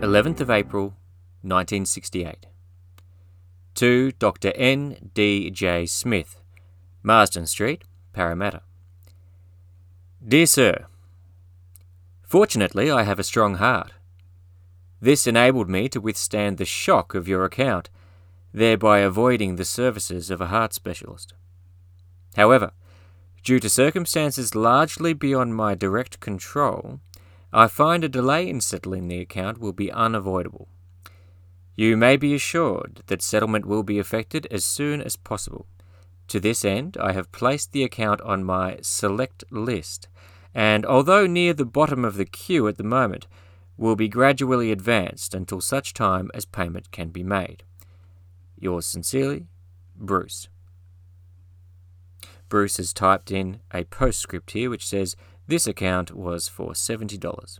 11th of April, 1968. To Dr. N. D. J. Smith, Marsden Street, Parramatta. Dear Sir, Fortunately, I have a strong heart. This enabled me to withstand the shock of your account, thereby avoiding the services of a heart specialist. However, due to circumstances largely beyond my direct control, I find a delay in settling the account will be unavoidable. You may be assured that settlement will be effected as soon as possible. To this end, I have placed the account on my select list, and although near the bottom of the queue at the moment, will be gradually advanced until such time as payment can be made. Yours sincerely, Bruce. Bruce has typed in a postscript here which says this account was for $70.